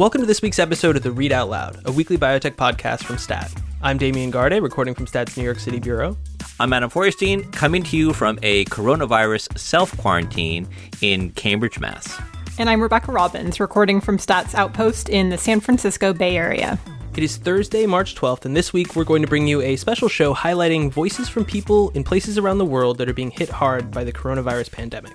Welcome to this week's episode of the Readout Loud, a weekly biotech podcast from Stat. I'm Damian Garde, recording from Stat's New York City bureau. I'm Adam Feuerstein, coming to you from a coronavirus self quarantine in Cambridge, Mass. And I'm Rebecca Robbins, recording from Stat's Outpost in the San Francisco Bay Area. It is Thursday, March 12th, and this week we're going to bring you a special show highlighting voices from people in places around the world that are being hit hard by the coronavirus pandemic.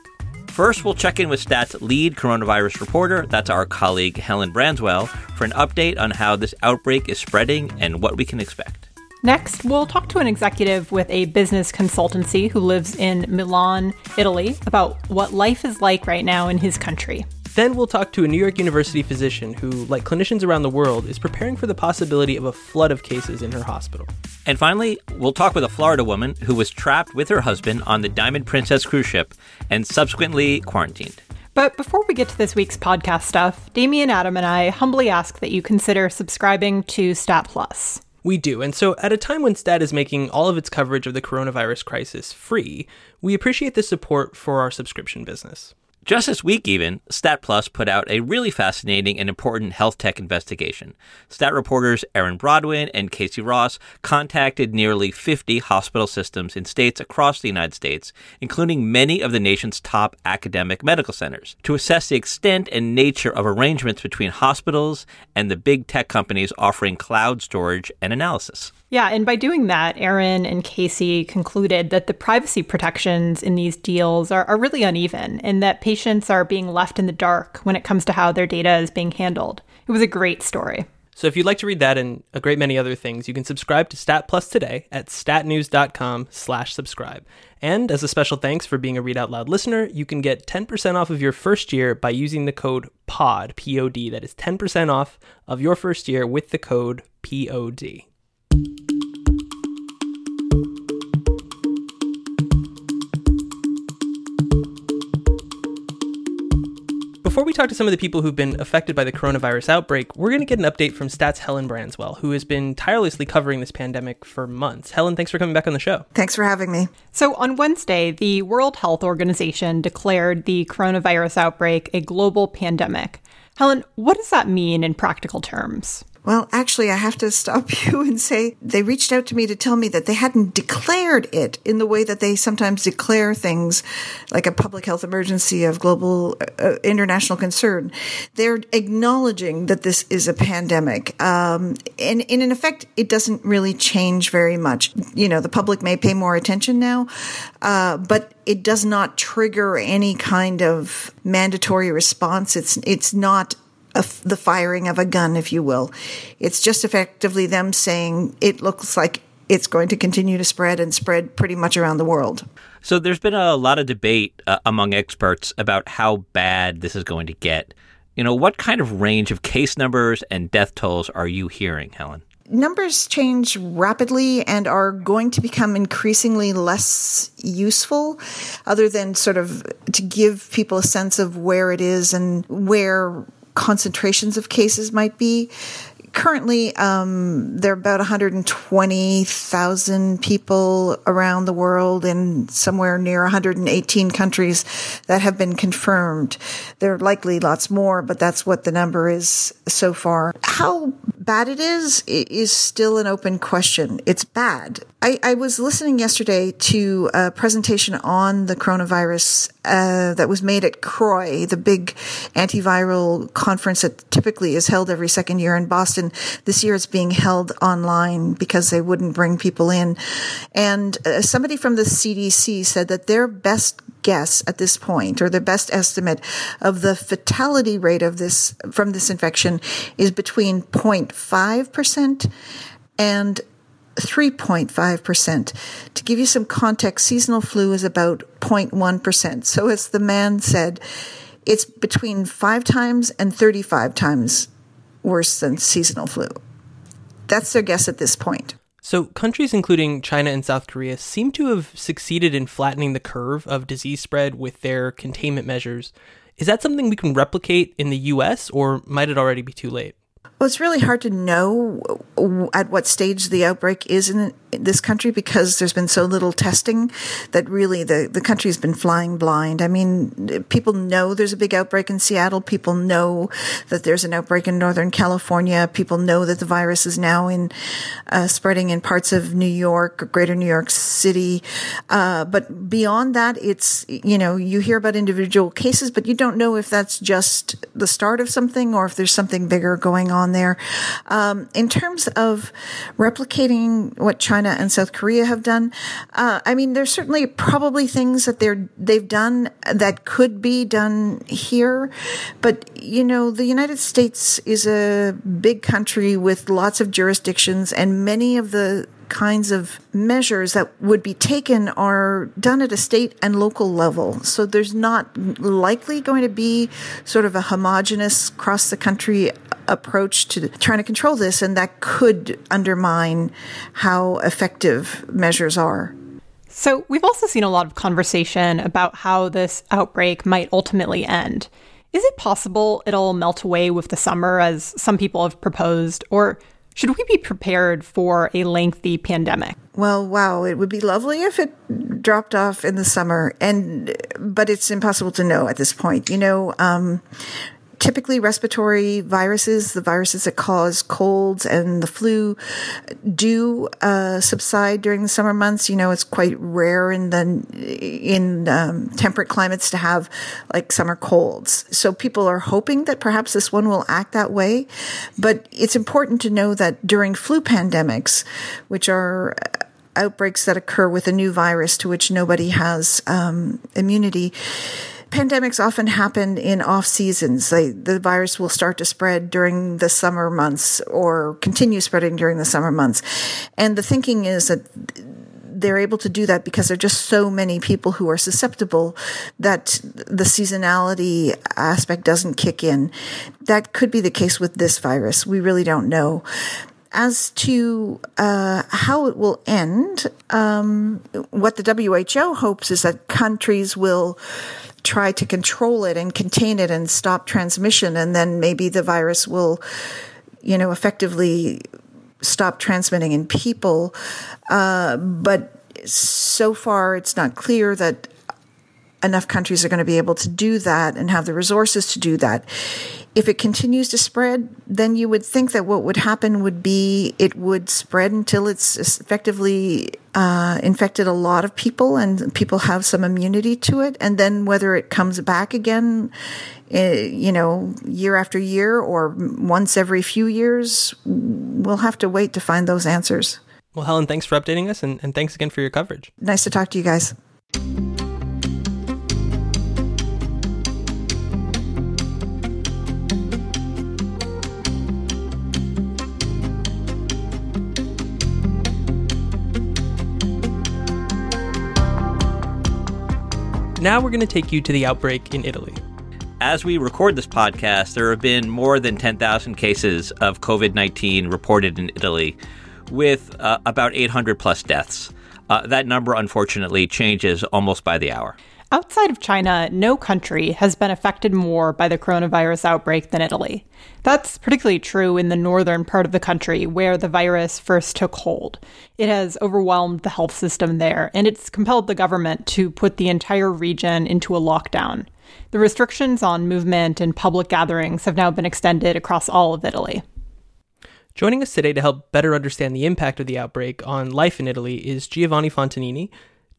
First, we'll check in with Stat's lead coronavirus reporter, that's our colleague Helen Branswell, for an update on how this outbreak is spreading and what we can expect. Next, we'll talk to an executive with a business consultancy who lives in Milan, Italy, about what life is like right now in his country. Then we'll talk to a New York University physician who, like clinicians around the world, is preparing for the possibility of a flood of cases in her hospital. And finally, we'll talk with a Florida woman who was trapped with her husband on the Diamond Princess cruise ship and subsequently quarantined. But before we get to this week's podcast stuff, Damian, Adam, and I humbly ask that you consider subscribing to Stat Plus. We do. And so, at a time when STAT is making all of its coverage of the coronavirus crisis free, we appreciate the support for our subscription business. Just this week, even, Stat Plus put out a really fascinating and important health tech investigation. Stat reporters Erin Brodwin and Casey Ross contacted nearly 50 hospital systems in states across the United States, including many of the nation's top academic medical centers, to assess the extent and nature of arrangements between hospitals and the big tech companies offering cloud storage and analysis. Yeah, and by doing that, Erin and Casey concluded that the privacy protections in these deals are, are really uneven and that patients are being left in the dark when it comes to how their data is being handled. It was a great story. So if you'd like to read that and a great many other things, you can subscribe to Stat Plus today at statnews.com slash subscribe. And as a special thanks for being a Readout Loud listener, you can get 10% off of your first year by using the code POD, P-O-D. That is 10% off of your first year with the code P-O-D. Before we talk to some of the people who've been affected by the coronavirus outbreak, we're going to get an update from Stats Helen Branswell, who has been tirelessly covering this pandemic for months. Helen, thanks for coming back on the show. Thanks for having me. So, on Wednesday, the World Health Organization declared the coronavirus outbreak a global pandemic. Helen, what does that mean in practical terms? Well, actually, I have to stop you and say they reached out to me to tell me that they hadn't declared it in the way that they sometimes declare things like a public health emergency of global uh, international concern. They're acknowledging that this is a pandemic. Um, and, and in effect, it doesn't really change very much. You know, the public may pay more attention now, uh, but it does not trigger any kind of mandatory response. It's, it's not the firing of a gun, if you will. It's just effectively them saying it looks like it's going to continue to spread and spread pretty much around the world. So there's been a lot of debate uh, among experts about how bad this is going to get. You know, what kind of range of case numbers and death tolls are you hearing, Helen? Numbers change rapidly and are going to become increasingly less useful, other than sort of to give people a sense of where it is and where concentrations of cases might be. Currently, um, there are about 120,000 people around the world in somewhere near 118 countries that have been confirmed. There are likely lots more, but that's what the number is so far. How bad it is is still an open question. It's bad. I, I was listening yesterday to a presentation on the coronavirus uh, that was made at CROI, the big antiviral conference that typically is held every second year in Boston. This year it's being held online because they wouldn't bring people in. And uh, somebody from the CDC said that their best guess at this point, or the best estimate of the fatality rate of this from this infection is between 0.5% and 3.5%. To give you some context, seasonal flu is about 0.1%. So as the man said, it's between five times and 35 times worse than seasonal flu. That's their guess at this point. So, countries including China and South Korea seem to have succeeded in flattening the curve of disease spread with their containment measures. Is that something we can replicate in the US, or might it already be too late? Well, it's really hard to know at what stage the outbreak is in this country because there's been so little testing that really the, the country's been flying blind. I mean, people know there's a big outbreak in Seattle. People know that there's an outbreak in Northern California. People know that the virus is now in uh, spreading in parts of New York, greater New York City. Uh, but beyond that, it's, you know, you hear about individual cases, but you don't know if that's just the start of something or if there's something bigger going on there. Um, in terms of replicating what China and South Korea have done, uh, I mean, there's certainly probably things that they're they've done that could be done here, but you know, the United States is a big country with lots of jurisdictions, and many of the kinds of measures that would be taken are done at a state and local level. So there's not likely going to be sort of a homogenous across the country approach to trying to control this, and that could undermine how effective measures are. So, we've also seen a lot of conversation about how this outbreak might ultimately end. Is it possible it'll melt away with the summer, as some people have proposed, or should we be prepared for a lengthy pandemic? Well, wow, it would be lovely if it dropped off in the summer, and but it's impossible to know at this point. You know, um, typically respiratory viruses, the viruses that cause colds and the flu, do uh, subside during the summer months. You know, it's quite rare in the in um, temperate climates to have like summer colds. So people are hoping that perhaps this one will act that way. But it's important to know that during flu pandemics, which are outbreaks that occur with a new virus to which nobody has um, immunity pandemics often happen in off seasons. They, the virus will start to spread during the summer months or continue spreading during the summer months. And the thinking is that they're able to do that because there are just so many people who are susceptible that the seasonality aspect doesn't kick in. That could be the case with this virus. We really don't know. As to uh, how it will end, um, what the WHO hopes is that countries will try to control it and contain it and stop transmission. And then maybe the virus will, you know, effectively stop transmitting in people. Uh, but so far, it's not clear that enough countries are going to be able to do that and have the resources to do that if it continues to spread, then you would think that what would happen would be it would spread until it's effectively uh, infected a lot of people and people have some immunity to it. And then whether it comes back again, uh, you know, year after year or once every few years, we'll have to wait to find those answers. Well, Helen, thanks for updating us and, and thanks again for your coverage. Nice to talk to you guys. Now we're going to take you to the outbreak in Italy. As we record this podcast, there have been more than 10,000 cases of COVID 19 reported in Italy, with uh, about 800 plus deaths. Uh, that number, unfortunately, changes almost by the hour. Outside of China, no country has been affected more by the coronavirus outbreak than Italy. That's particularly true in the northern part of the country where the virus first took hold. It has overwhelmed the health system there, and it's compelled the government to put the entire region into a lockdown. The restrictions on movement and public gatherings have now been extended across all of Italy. Joining us today to help better understand the impact of the outbreak on life in Italy is Giovanni Fontanini,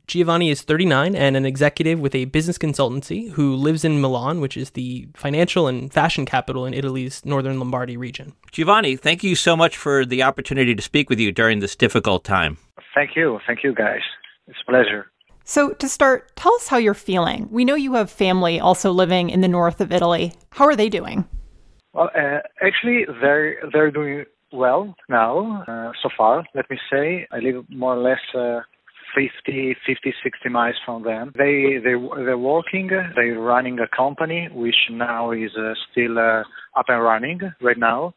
Giovanni is 39 and an executive with a business consultancy who lives in Milan, which is the financial and fashion capital in Italy's northern Lombardy region. Giovanni, thank you so much for the opportunity to speak with you during this difficult time. Thank you. Thank you, guys. It's a pleasure. So, to start, tell us how you're feeling. We know you have family also living in the north of Italy. How are they doing? Well, uh, actually, they're they're doing well now uh, so far. Let me say, I live more or less uh, 50, 50, 60 miles from them. They they they're working. They're running a company which now is uh, still uh, up and running right now,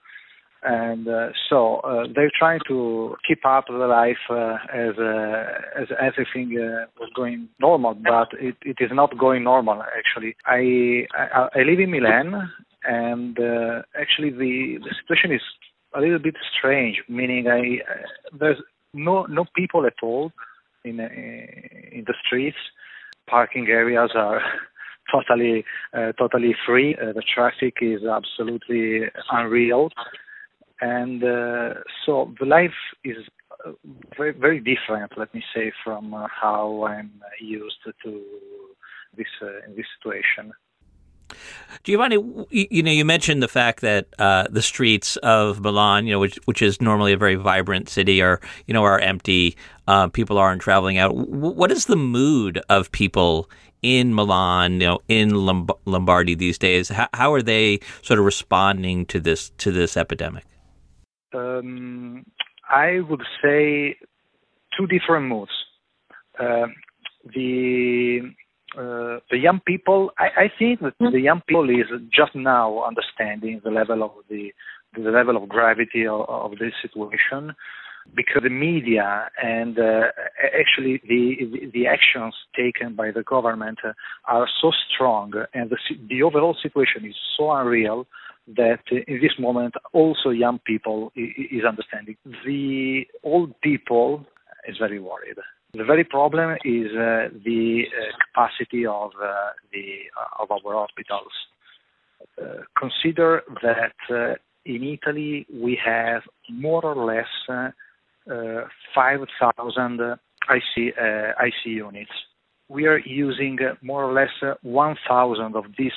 and uh, so uh, they're trying to keep up the life uh, as uh, as everything was going normal. But it, it is not going normal actually. I I, I live in Milan, and actually the the situation is a little bit strange, meaning I there's no no people at all in uh, in the streets. Parking areas are totally uh, totally free. Uh, the traffic is absolutely unreal, and uh, so the life is uh, very very different. Let me say from uh, how I'm used to this in this situation. Giovanni, you know, you mentioned the fact that uh, the streets of Milan, you know, which which is normally a very vibrant city, are you know are empty. Uh, people aren't traveling out. What is the mood of people in Milan, you know, in Lombardy these days? How, how are they sort of responding to this to this epidemic? Um, I would say two different moods. Uh, the uh, the young people, I, I think that mm-hmm. the young people is just now understanding the level of the the level of gravity of, of this situation because the media and uh, actually the the actions taken by the government are so strong and the the overall situation is so unreal that in this moment also young people is understanding the old people is very worried the very problem is uh, the uh, capacity of uh, the uh, of our hospitals. Uh, consider that uh, in Italy we have more or less 5,000 IC, IC units. We are using more or less 1,000 of these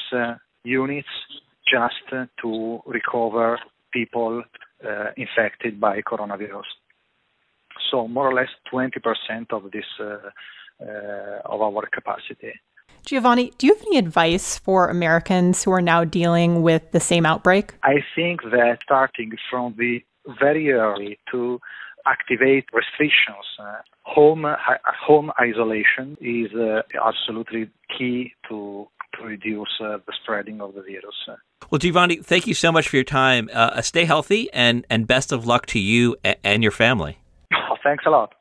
units just to recover people infected by coronavirus so more or less 20% of this uh, uh, of our capacity. Giovanni, do you have any advice for Americans who are now dealing with the same outbreak? I think that starting from the very early to activate restrictions, uh, home uh, home isolation is uh, absolutely key to to reduce uh, the spreading of the virus. Well, Giovanni, thank you so much for your time. stay healthy and and best of luck to you and your family. Oh, thanks a lot.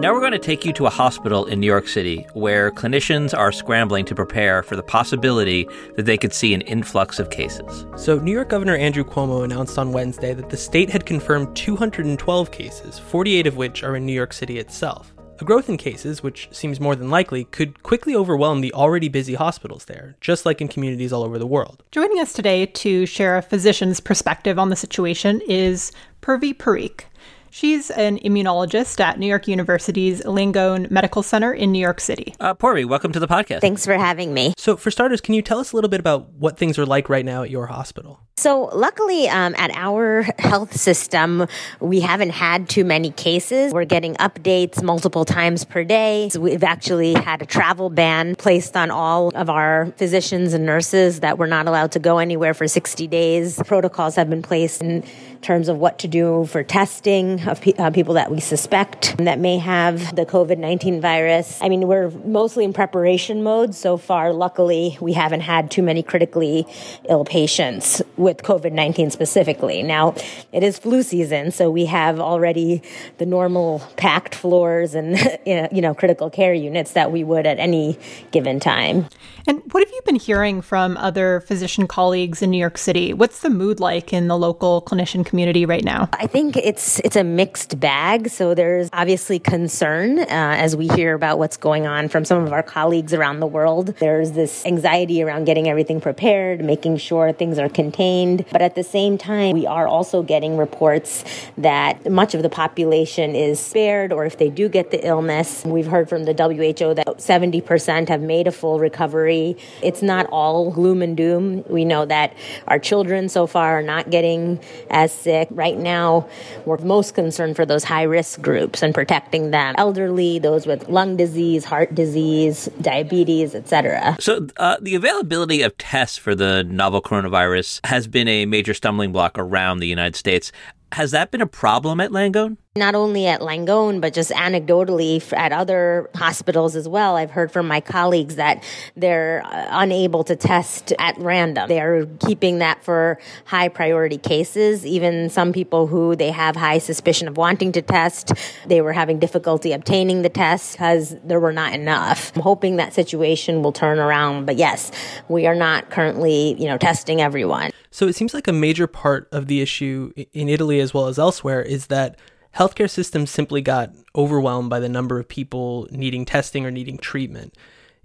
Now we're going to take you to a hospital in New York City where clinicians are scrambling to prepare for the possibility that they could see an influx of cases. So, New York Governor Andrew Cuomo announced on Wednesday that the state had confirmed 212 cases, 48 of which are in New York City itself. A growth in cases, which seems more than likely, could quickly overwhelm the already busy hospitals there, just like in communities all over the world. Joining us today to share a physician's perspective on the situation is Purvi Parikh. She's an immunologist at New York University's Langone Medical Center in New York City. Uh, Purvi, welcome to the podcast. Thanks for having me. So, for starters, can you tell us a little bit about what things are like right now at your hospital? So, luckily, um, at our health system, we haven't had too many cases. We're getting updates multiple times per day. So we've actually had a travel ban placed on all of our physicians and nurses that we're not allowed to go anywhere for 60 days. Protocols have been placed in terms of what to do for testing of pe- uh, people that we suspect that may have the COVID 19 virus. I mean, we're mostly in preparation mode so far. Luckily, we haven't had too many critically ill patients COVID 19 specifically. Now, it is flu season, so we have already the normal packed floors and, you know, critical care units that we would at any given time. And what have you been hearing from other physician colleagues in New York City? What's the mood like in the local clinician community right now? I think it's it's a mixed bag. So there's obviously concern uh, as we hear about what's going on from some of our colleagues around the world. There's this anxiety around getting everything prepared, making sure things are contained. But at the same time, we are also getting reports that much of the population is spared, or if they do get the illness, we've heard from the WHO that 70% have made a full recovery. It's not all gloom and doom. We know that our children so far are not getting as sick. Right now, we're most concerned for those high risk groups and protecting them elderly, those with lung disease, heart disease, diabetes, etc. So, uh, the availability of tests for the novel coronavirus has been a major stumbling block around the United States. Has that been a problem at Langone? Not only at Langone, but just anecdotally at other hospitals as well. I've heard from my colleagues that they're uh, unable to test at random. They're keeping that for high priority cases. Even some people who they have high suspicion of wanting to test, they were having difficulty obtaining the test because there were not enough. I'm hoping that situation will turn around. But yes, we are not currently, you know, testing everyone. So it seems like a major part of the issue in Italy as well as elsewhere is that healthcare systems simply got overwhelmed by the number of people needing testing or needing treatment.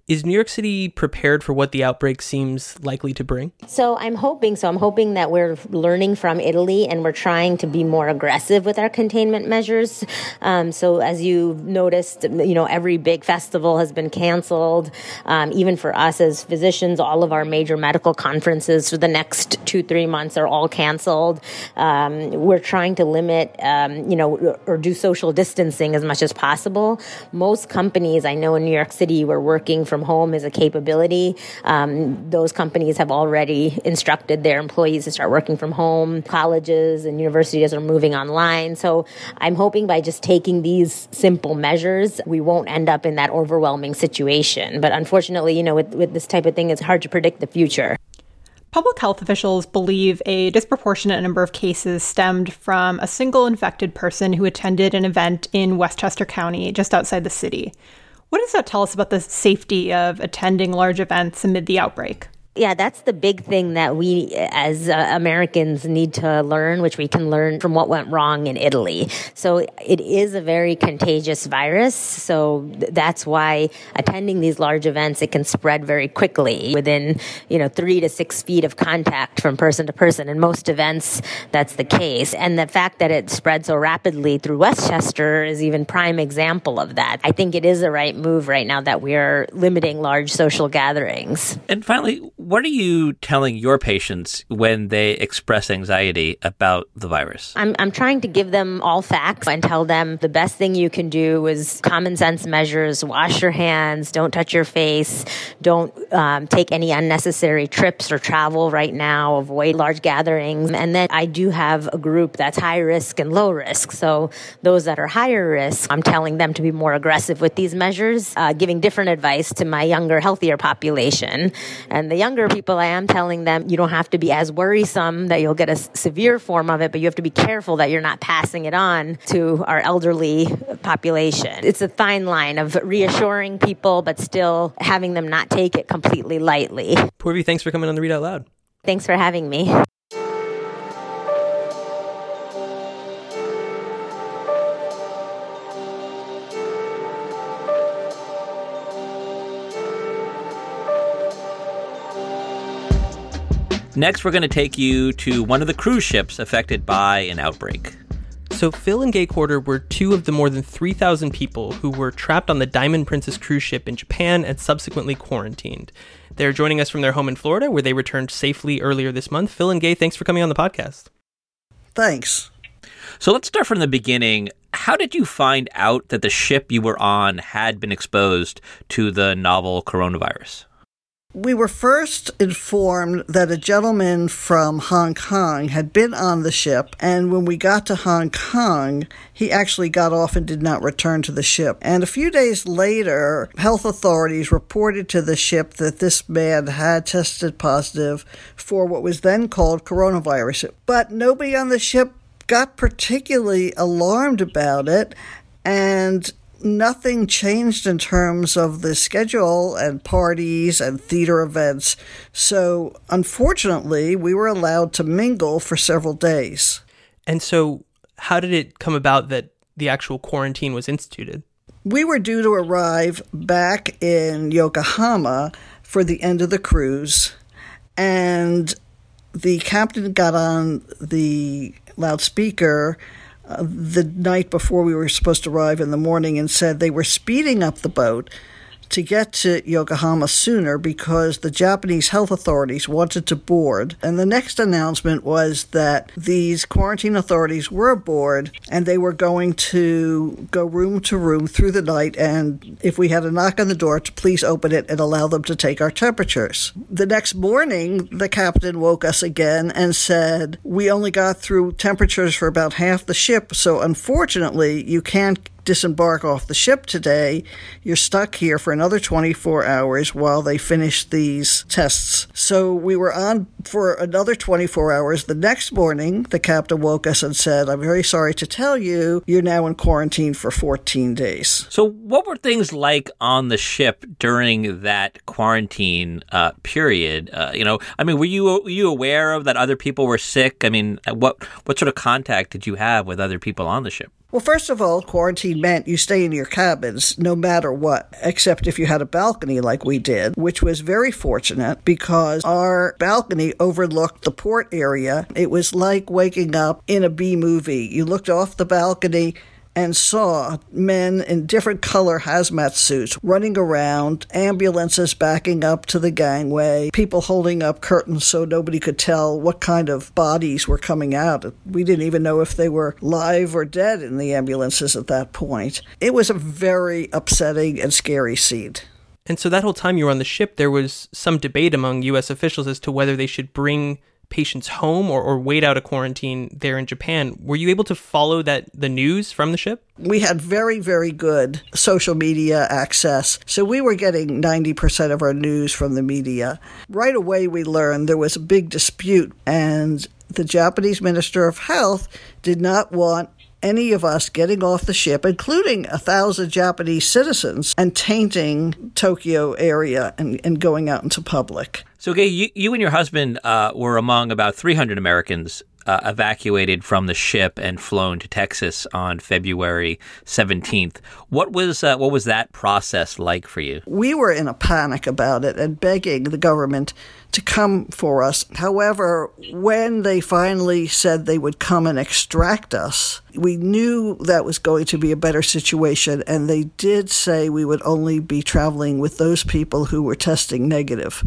Is New York City prepared for what the outbreak seems likely to bring? So I'm hoping so. I'm hoping that we're learning from Italy and we're trying to be more aggressive with our containment measures. Um, so as you noticed, you know, every big festival has been canceled. Um, even for us as physicians, all of our major medical conferences for the next two, three months are all canceled. Um, we're trying to limit, um, you know, or do social distancing as much as possible. Most companies I know in New York City were working from home is a capability. Um, those companies have already instructed their employees to start working from home. Colleges and universities are moving online. So I'm hoping by just taking these simple measures, we won't end up in that overwhelming situation. But unfortunately, you know, with, with this type of thing, it's hard to predict the future. Public health officials believe a disproportionate number of cases stemmed from a single infected person who attended an event in Westchester County, just outside the city. What does that tell us about the safety of attending large events amid the outbreak? Yeah, that's the big thing that we as uh, Americans need to learn, which we can learn from what went wrong in Italy. So it is a very contagious virus. So th- that's why attending these large events, it can spread very quickly within, you know, three to six feet of contact from person to person. In most events, that's the case. And the fact that it spread so rapidly through Westchester is even prime example of that. I think it is the right move right now that we are limiting large social gatherings. And finally, what are you telling your patients when they express anxiety about the virus? I'm, I'm trying to give them all facts and tell them the best thing you can do is common sense measures wash your hands, don't touch your face, don't um, take any unnecessary trips or travel right now, avoid large gatherings. And then I do have a group that's high risk and low risk. So those that are higher risk, I'm telling them to be more aggressive with these measures, uh, giving different advice to my younger, healthier population. And the younger people, I am telling them you don't have to be as worrisome that you'll get a severe form of it, but you have to be careful that you're not passing it on to our elderly population. It's a fine line of reassuring people, but still having them not take it completely lightly. Purvi, thanks for coming on the Readout Loud. Thanks for having me. Next, we're going to take you to one of the cruise ships affected by an outbreak. So, Phil and Gay Courter were two of the more than 3,000 people who were trapped on the Diamond Princess cruise ship in Japan and subsequently quarantined. They're joining us from their home in Florida, where they returned safely earlier this month. Phil and Gay, thanks for coming on the podcast. Thanks. So, let's start from the beginning. How did you find out that the ship you were on had been exposed to the novel coronavirus? We were first informed that a gentleman from Hong Kong had been on the ship, and when we got to Hong Kong, he actually got off and did not return to the ship. And a few days later, health authorities reported to the ship that this man had tested positive for what was then called coronavirus. But nobody on the ship got particularly alarmed about it, and nothing changed in terms of the schedule and parties and theater events. So, unfortunately, we were allowed to mingle for several days. And so, how did it come about that the actual quarantine was instituted? We were due to arrive back in Yokohama for the end of the cruise, and the captain got on the loudspeaker the night before we were supposed to arrive in the morning and said they were speeding up the boat to get to Yokohama sooner because the Japanese health authorities wanted to board. And the next announcement was that these quarantine authorities were aboard and they were going to go room to room through the night. And if we had a knock on the door, to please open it and allow them to take our temperatures. The next morning, the captain woke us again and said, We only got through temperatures for about half the ship, so unfortunately, you can't disembark off the ship today, you're stuck here for another 24 hours while they finish these tests. So we were on for another 24 hours. The next morning, the captain woke us and said, I'm very sorry to tell you, you're now in quarantine for 14 days. So, what were things like on the ship during that quarantine uh, period? Uh, you know, I mean, were you were you aware of that other people were sick? I mean, what what sort of contact did you have with other people on the ship? Well, first of all, quarantine meant you stay in your cabins no matter what, except if you had a balcony like we did, which was very fortunate because our balcony overlooked the port area. It was like waking up in a B movie. You looked off the balcony and saw men in different color hazmat suits running around, ambulances backing up to the gangway, people holding up curtains so nobody could tell what kind of bodies were coming out. We didn't even know if they were live or dead in the ambulances at that point. It was a very upsetting and scary scene. And so that whole time you were on the ship, there was some debate among U.S. officials as to whether they should bring patients home or, or wait out a quarantine there in Japan. Were you able to follow that the news from the ship? We had very, very good social media access. So we were getting 90% of our news from the media. Right away, we learned there was a big dispute, and the Japanese Minister of Health did not want any of us getting off the ship, including a thousand Japanese citizens, and tainting Tokyo area and, and going out into public. So, Gay, you, you and your husband uh, were among about 300 Americans uh, evacuated from the ship and flown to Texas on February 17th. What was uh, what was that process like for you? We were in a panic about it and begging the government to come for us. However, when they finally said they would come and extract us, we knew that was going to be a better situation, and they did say we would only be traveling with those people who were testing negative.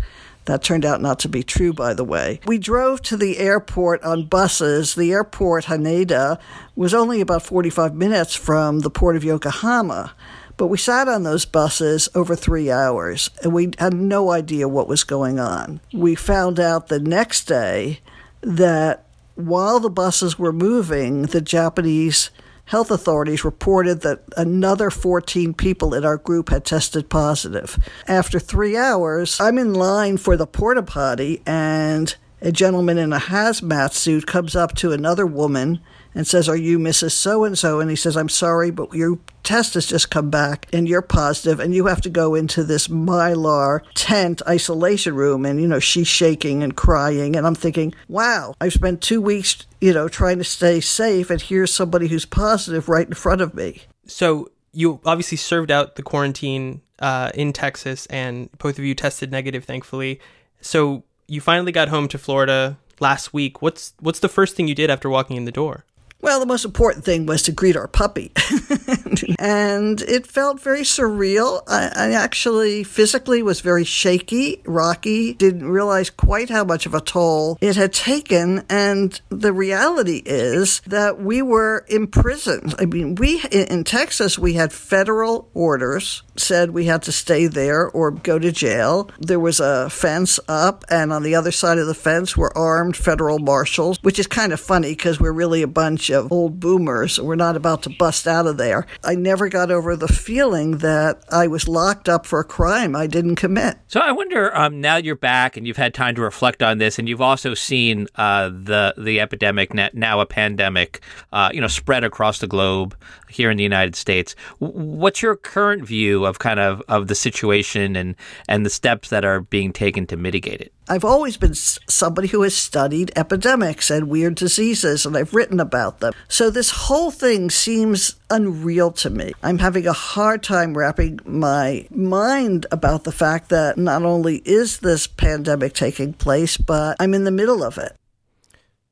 That turned out not to be true, by the way. We drove to the airport on buses. The airport, Haneda, was only about 45 minutes from the port of Yokohama. But we sat on those buses over three hours and we had no idea what was going on. We found out the next day that while the buses were moving, the Japanese health authorities reported that another 14 people in our group had tested positive. After three hours, I'm in line for the porta potty, and a gentleman in a hazmat suit comes up to another woman and says, Are you Mrs. So and so? And he says, I'm sorry, but your test has just come back and you're positive, and you have to go into this mylar tent isolation room. And, you know, she's shaking and crying. And I'm thinking, Wow, I've spent two weeks, you know, trying to stay safe, and here's somebody who's positive right in front of me. So you obviously served out the quarantine uh, in Texas, and both of you tested negative, thankfully. So you finally got home to Florida last week. What's what's the first thing you did after walking in the door? Well, the most important thing was to greet our puppy. and it felt very surreal. I, I, actually physically was very shaky, rocky, didn't realize quite how much of a toll it had taken. And the reality is that we were imprisoned. I mean, we in Texas, we had federal orders said we had to stay there or go to jail. There was a fence up, and on the other side of the fence were armed federal marshals, which is kind of funny because we're really a bunch of old boomers. We're not about to bust out of there. I never got over the feeling that I was locked up for a crime I didn't commit. So I wonder, um, now you're back and you've had time to reflect on this, and you've also seen uh, the the epidemic now a pandemic, uh, you know, spread across the globe here in the United States. What's your current view of kind of of the situation and and the steps that are being taken to mitigate it? I've always been somebody who has studied epidemics and weird diseases, and I've written about them. So this whole thing seems unreal to me. I'm having a hard time wrapping my mind about the fact that not only is this pandemic taking place, but I'm in the middle of it.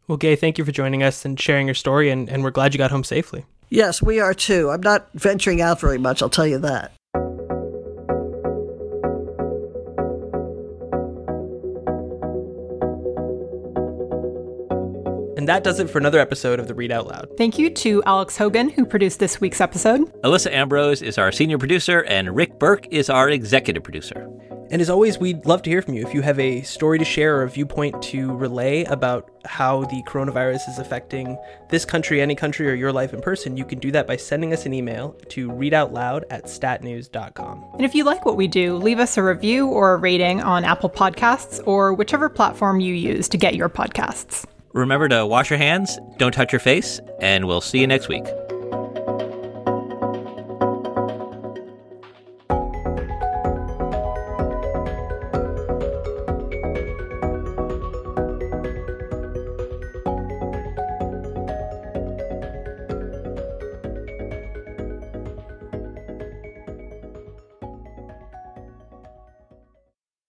Well, Gay, thank you for joining us and sharing your story, and, and we're glad you got home safely. Yes, we are too. I'm not venturing out very much, I'll tell you that. And that does it for another episode of the Readout Loud. Thank you to Alex Hogan, who produced this week's episode. Alissa Ambrose is our senior producer, and Rick Berke is our executive producer. And as always, we'd love to hear from you. If you have a story to share or a viewpoint to relay about how the coronavirus is affecting this country, any country, or your life in person, you can do that by sending us an email to readoutloud at statnews.com. And if you like what we do, leave us a review or a rating on Apple Podcasts or whichever platform you use to get your podcasts. Remember to wash your hands, don't touch your face, and we'll see you next week.